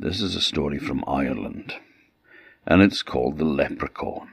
This is a story from Ireland, and it's called The Leprechaun.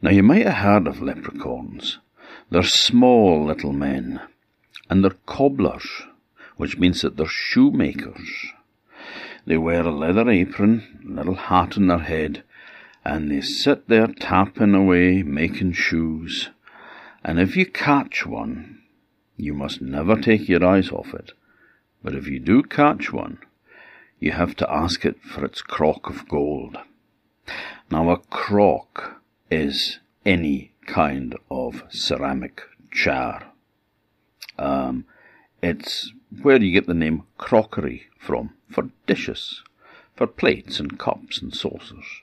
Now, you might have heard of leprechauns. They're small little men, and they're cobblers, which means that they're shoemakers. They wear a leather apron, a little hat on their head, and they sit there tapping away, making shoes. And if you catch one, you must never take your eyes off it. But if you do catch one, you have to ask it for its crock of gold. Now, a crock is any kind of ceramic jar. Um, it's where you get the name crockery from, for dishes, for plates and cups and saucers.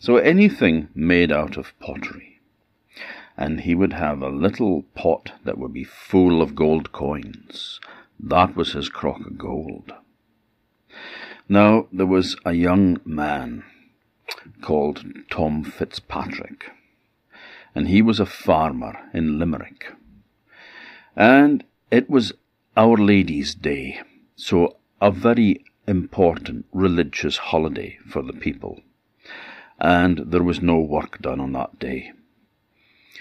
So anything made out of pottery. And he would have a little pot that would be full of gold coins. That was his crock of gold. Now, there was a young man called Tom Fitzpatrick, and he was a farmer in Limerick. And it was Our Lady's Day, so a very important religious holiday for the people and there was no work done on that day.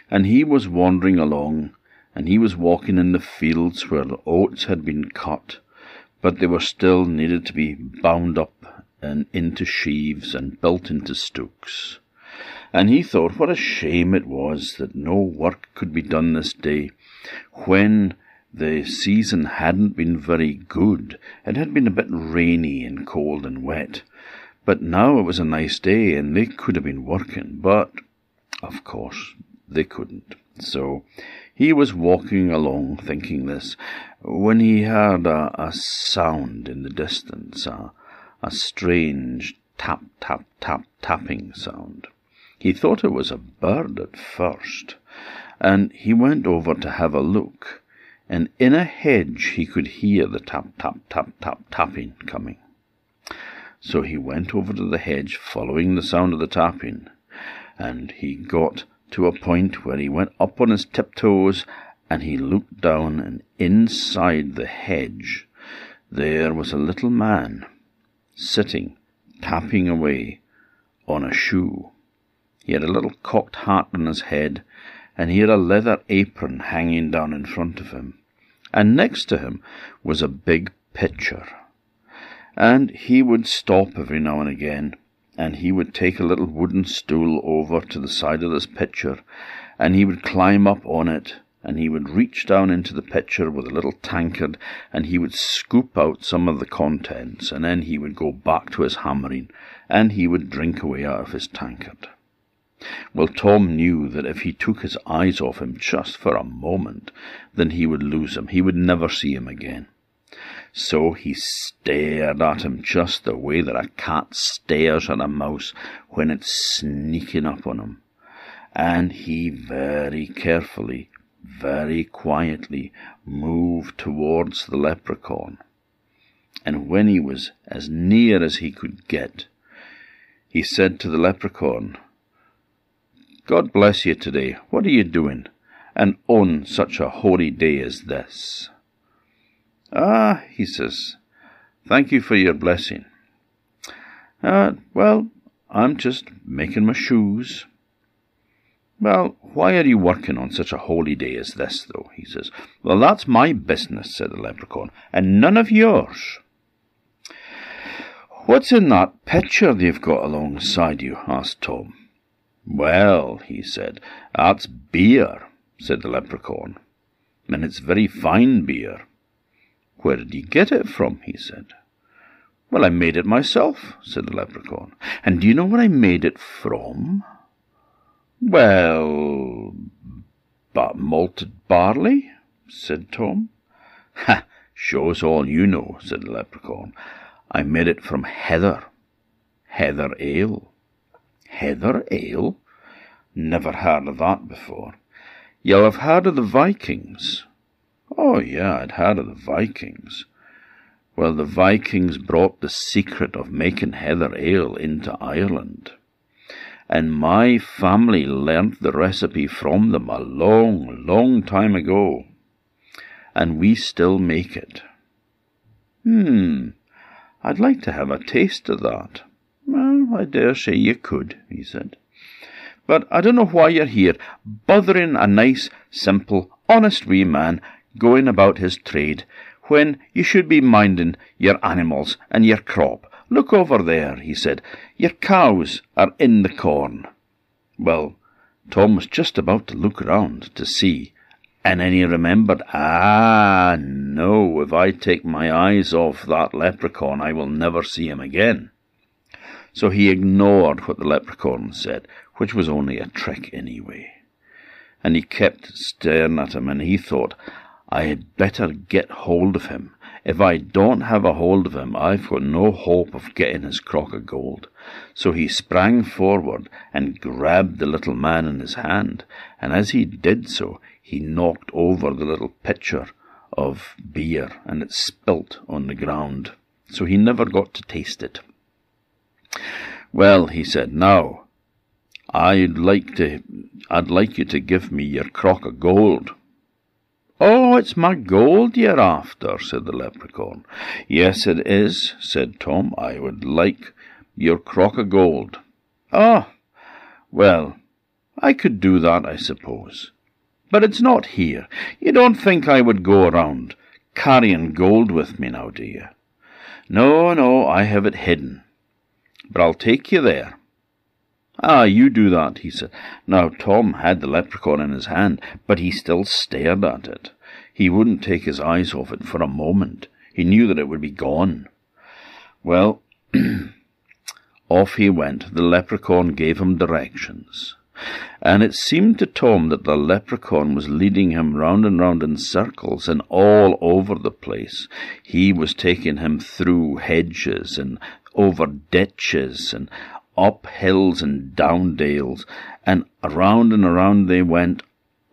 And he was wandering along, and he was walking in the fields where the oats had been cut, but they were still needed to be bound up and into sheaves and built into stooks. And he thought what a shame it was that no work could be done this day, when the season hadn't been very good. It had been a bit rainy and cold and wet, but now it was a nice day and they could have been working, but of course they couldn't. So he was walking along thinking this when he heard a, a sound in the distance, a, a strange tap, tap, tap, tapping sound. He thought it was a bird at first, and he went over to have a look, and in a hedge he could hear the tap, tap, tap, tap, tapping coming. So he went over to the hedge, following the sound of the tapping, and he got to a point where he went up on his tiptoes and he looked down, and inside the hedge there was a little man sitting, tapping away on a shoe. He had a little cocked hat on his head, and he had a leather apron hanging down in front of him. And next to him was a big pitcher and he would stop every now and again, and he would take a little wooden stool over to the side of this pitcher, and he would climb up on it, and he would reach down into the pitcher with a little tankard, and he would scoop out some of the contents, and then he would go back to his hammering, and he would drink away out of his tankard. Well, Tom knew that if he took his eyes off him just for a moment, then he would lose him. He would never see him again. So he stared at him just the way that a cat stares at a mouse when it's sneaking up on him. And he very carefully, very quietly moved towards the leprechaun. And when he was as near as he could get, he said to the leprechaun, God bless you today. What are you doing? And on such a holy day as this? Ah, he says, thank you for your blessing. Uh, well, I'm just making my shoes. Well, why are you working on such a holy day as this, though? he says. Well, that's my business, said the leprechaun, and none of yours. What's in that pitcher they've got alongside you? asked Tom. Well, he said, that's beer, said the leprechaun, and it's very fine beer. Where did you get it from? he said. Well, I made it myself, said the leprechaun. And do you know what I made it from? Well, but malted barley, said Tom. Ha! Show us all you know, said the leprechaun. I made it from heather. Heather ale. Heather ale? Never heard of that before. You'll have heard of the Vikings. Oh, yeah, I'd heard of the Vikings. Well, the Vikings brought the secret of making heather ale into Ireland. And my family learnt the recipe from them a long, long time ago. And we still make it. Hmm, I'd like to have a taste of that. Well, I dare say you could, he said. But I don't know why you're here, bothering a nice, simple, honest wee man going about his trade, when you should be minding your animals and your crop. Look over there, he said. Your cows are in the corn. Well, Tom was just about to look round to see, and then he remembered, ah, no, if I take my eyes off that leprechaun, I will never see him again. So he ignored what the leprechaun said, which was only a trick anyway. And he kept staring at him, and he thought, I had better get hold of him. If I don't have a hold of him, I've got no hope of getting his crock of gold. So he sprang forward and grabbed the little man in his hand, and as he did so, he knocked over the little pitcher of beer, and it spilt on the ground. So he never got to taste it. Well, he said, now, I'd like to, I'd like you to give me your crock of gold. Oh, it's my gold you're after, said the leprechaun. Yes, it is, said Tom. I would like your crock of gold. Ah, well, I could do that, I suppose. But it's not here. You don't think I would go around carrying gold with me now, do you? No, no, I have it hidden but I'll take you there. Ah, you do that, he said. Now, Tom had the leprechaun in his hand, but he still stared at it. He wouldn't take his eyes off it for a moment. He knew that it would be gone. Well, off he went. The leprechaun gave him directions. And it seemed to Tom that the leprechaun was leading him round and round in circles and all over the place. He was taking him through hedges and over ditches and up hills and down dales, and around and around they went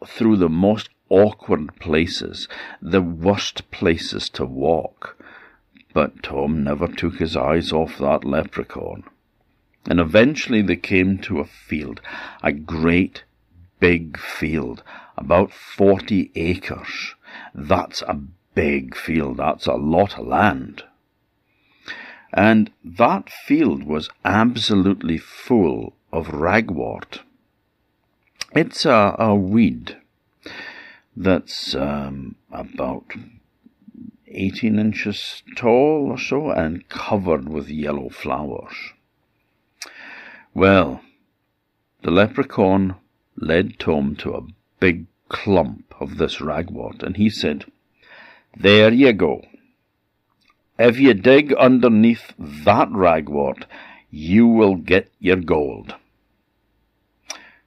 through the most awkward places, the worst places to walk. But Tom never took his eyes off that leprechaun. And eventually they came to a field, a great big field, about forty acres. That's a big field, that's a lot of land. And that field was absolutely full of ragwort. It's a, a weed that's um, about 18 inches tall or so and covered with yellow flowers. Well, the leprechaun led Tom to a big clump of this ragwort, and he said, There you go. If you dig underneath that ragwort, you will get your gold.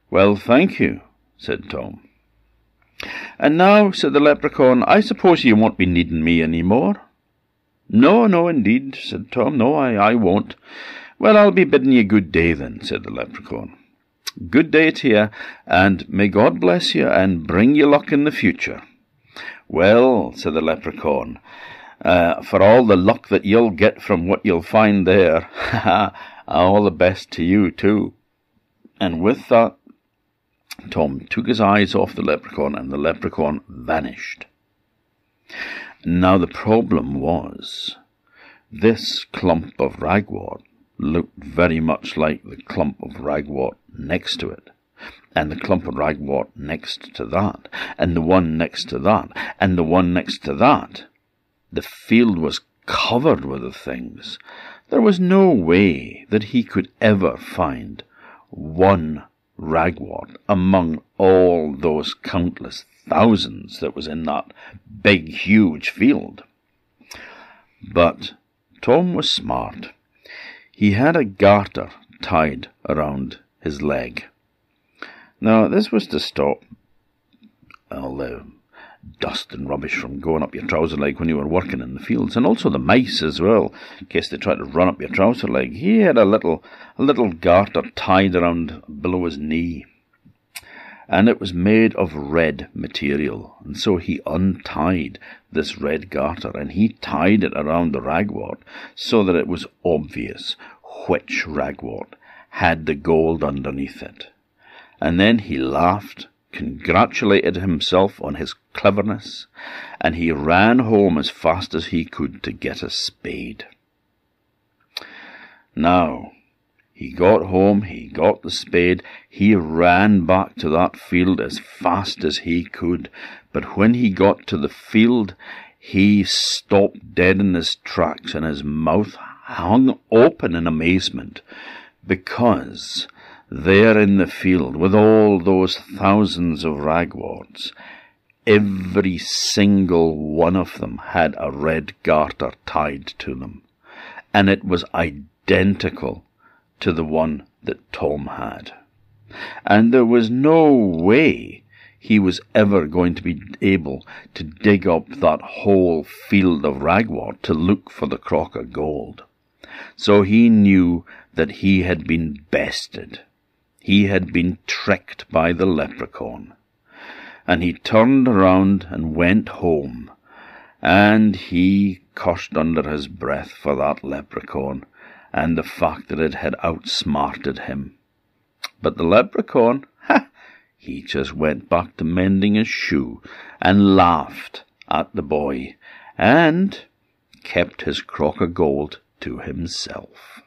Well, thank you, said Tom. And now, said the leprechaun, I suppose you won't be needing me any more. No, no, indeed, said Tom. No, I, I won't. Well, I'll be bidding you good day then, said the leprechaun. Good day to you, and may God bless you and bring you luck in the future. Well, said the leprechaun, uh, for all the luck that you'll get from what you'll find there. all the best to you, too. And with that, Tom took his eyes off the leprechaun, and the leprechaun vanished. Now, the problem was this clump of ragwort looked very much like the clump of ragwort next to it, and the clump of ragwort next to that, and the one next to that, and the one next to that. The field was covered with the things. There was no way that he could ever find one ragwort among all those countless thousands that was in that big, huge field. But Tom was smart. He had a garter tied around his leg. Now, this was to stop the dust and rubbish from going up your trouser leg when you were working in the fields, and also the mice as well, in case they tried to run up your trouser leg. He had a little a little garter tied around below his knee, and it was made of red material, and so he untied this red garter and he tied it around the ragwort so that it was obvious which ragwort had the gold underneath it. And then he laughed congratulated himself on his cleverness, and he ran home as fast as he could to get a spade. Now, he got home, he got the spade, he ran back to that field as fast as he could, but when he got to the field, he stopped dead in his tracks and his mouth hung open in amazement, because there in the field, with all those thousands of ragworts, every single one of them had a red garter tied to them, and it was identical to the one that Tom had. And there was no way he was ever going to be able to dig up that whole field of ragwort to look for the crock of gold. So he knew that he had been bested. He had been tricked by the leprechaun. And he turned around and went home. And he cursed under his breath for that leprechaun and the fact that it had outsmarted him. But the leprechaun, ha! He just went back to mending his shoe and laughed at the boy and kept his crock of gold to himself.